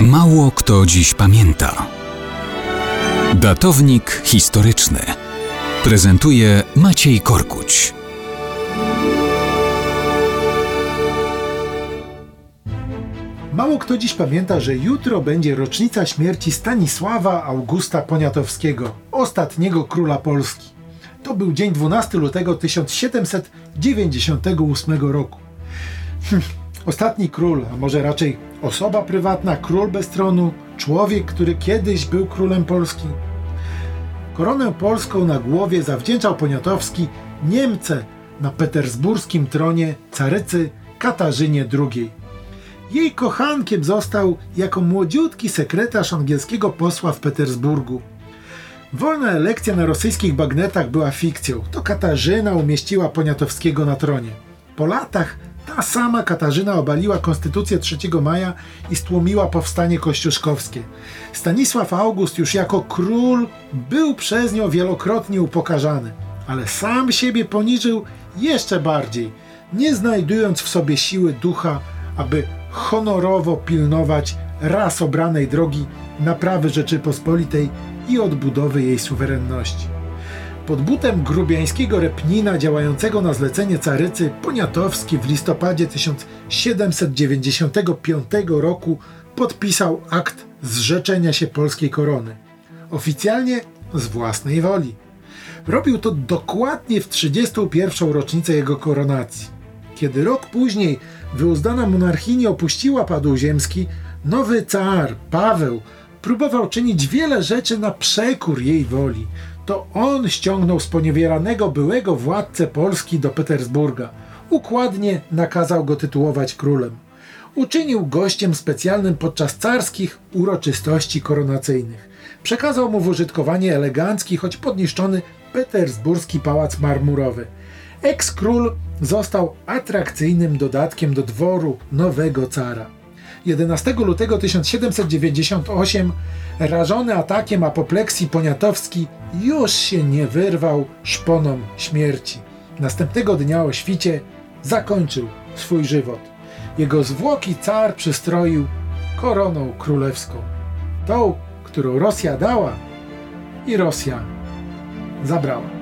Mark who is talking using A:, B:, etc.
A: Mało kto dziś pamięta. Datownik historyczny prezentuje Maciej Korkuć.
B: Mało kto dziś pamięta, że jutro będzie rocznica śmierci Stanisława Augusta Poniatowskiego, ostatniego króla Polski. To był dzień 12 lutego 1798 roku. Ostatni król, a może raczej osoba prywatna, król bez tronu, człowiek, który kiedyś był królem Polski. Koronę polską na głowie zawdzięczał Poniatowski Niemce na petersburskim tronie carycy Katarzynie II. Jej kochankiem został jako młodziutki sekretarz angielskiego posła w Petersburgu. Wolna elekcja na rosyjskich bagnetach była fikcją. To Katarzyna umieściła Poniatowskiego na tronie. Po latach ta sama Katarzyna obaliła konstytucję 3 maja i stłumiła powstanie kościuszkowskie. Stanisław August już jako król był przez nią wielokrotnie upokarzany, ale sam siebie poniżył jeszcze bardziej, nie znajdując w sobie siły ducha, aby honorowo pilnować raz obranej drogi naprawy Rzeczypospolitej i odbudowy jej suwerenności. Pod butem grubiańskiego repnina działającego na zlecenie carycy Poniatowski w listopadzie 1795 roku podpisał akt zrzeczenia się polskiej korony. Oficjalnie z własnej woli. Robił to dokładnie w 31. rocznicę jego koronacji. Kiedy rok później wyuzdana monarchini opuściła padł ziemski, nowy car, Paweł, próbował czynić wiele rzeczy na przekór jej woli. To on ściągnął sponiewieranego byłego władcę Polski do Petersburga. Układnie nakazał go tytułować królem. Uczynił gościem specjalnym podczas carskich uroczystości koronacyjnych. Przekazał mu w użytkowanie elegancki, choć podniszczony petersburski pałac marmurowy. Eks-król został atrakcyjnym dodatkiem do dworu nowego cara. 11 lutego 1798 rażony atakiem apopleksji Poniatowski już się nie wyrwał szponom śmierci. Następnego dnia o świcie zakończył swój żywot. Jego zwłoki car przystroił koroną królewską. Tą, którą Rosja dała i Rosja zabrała.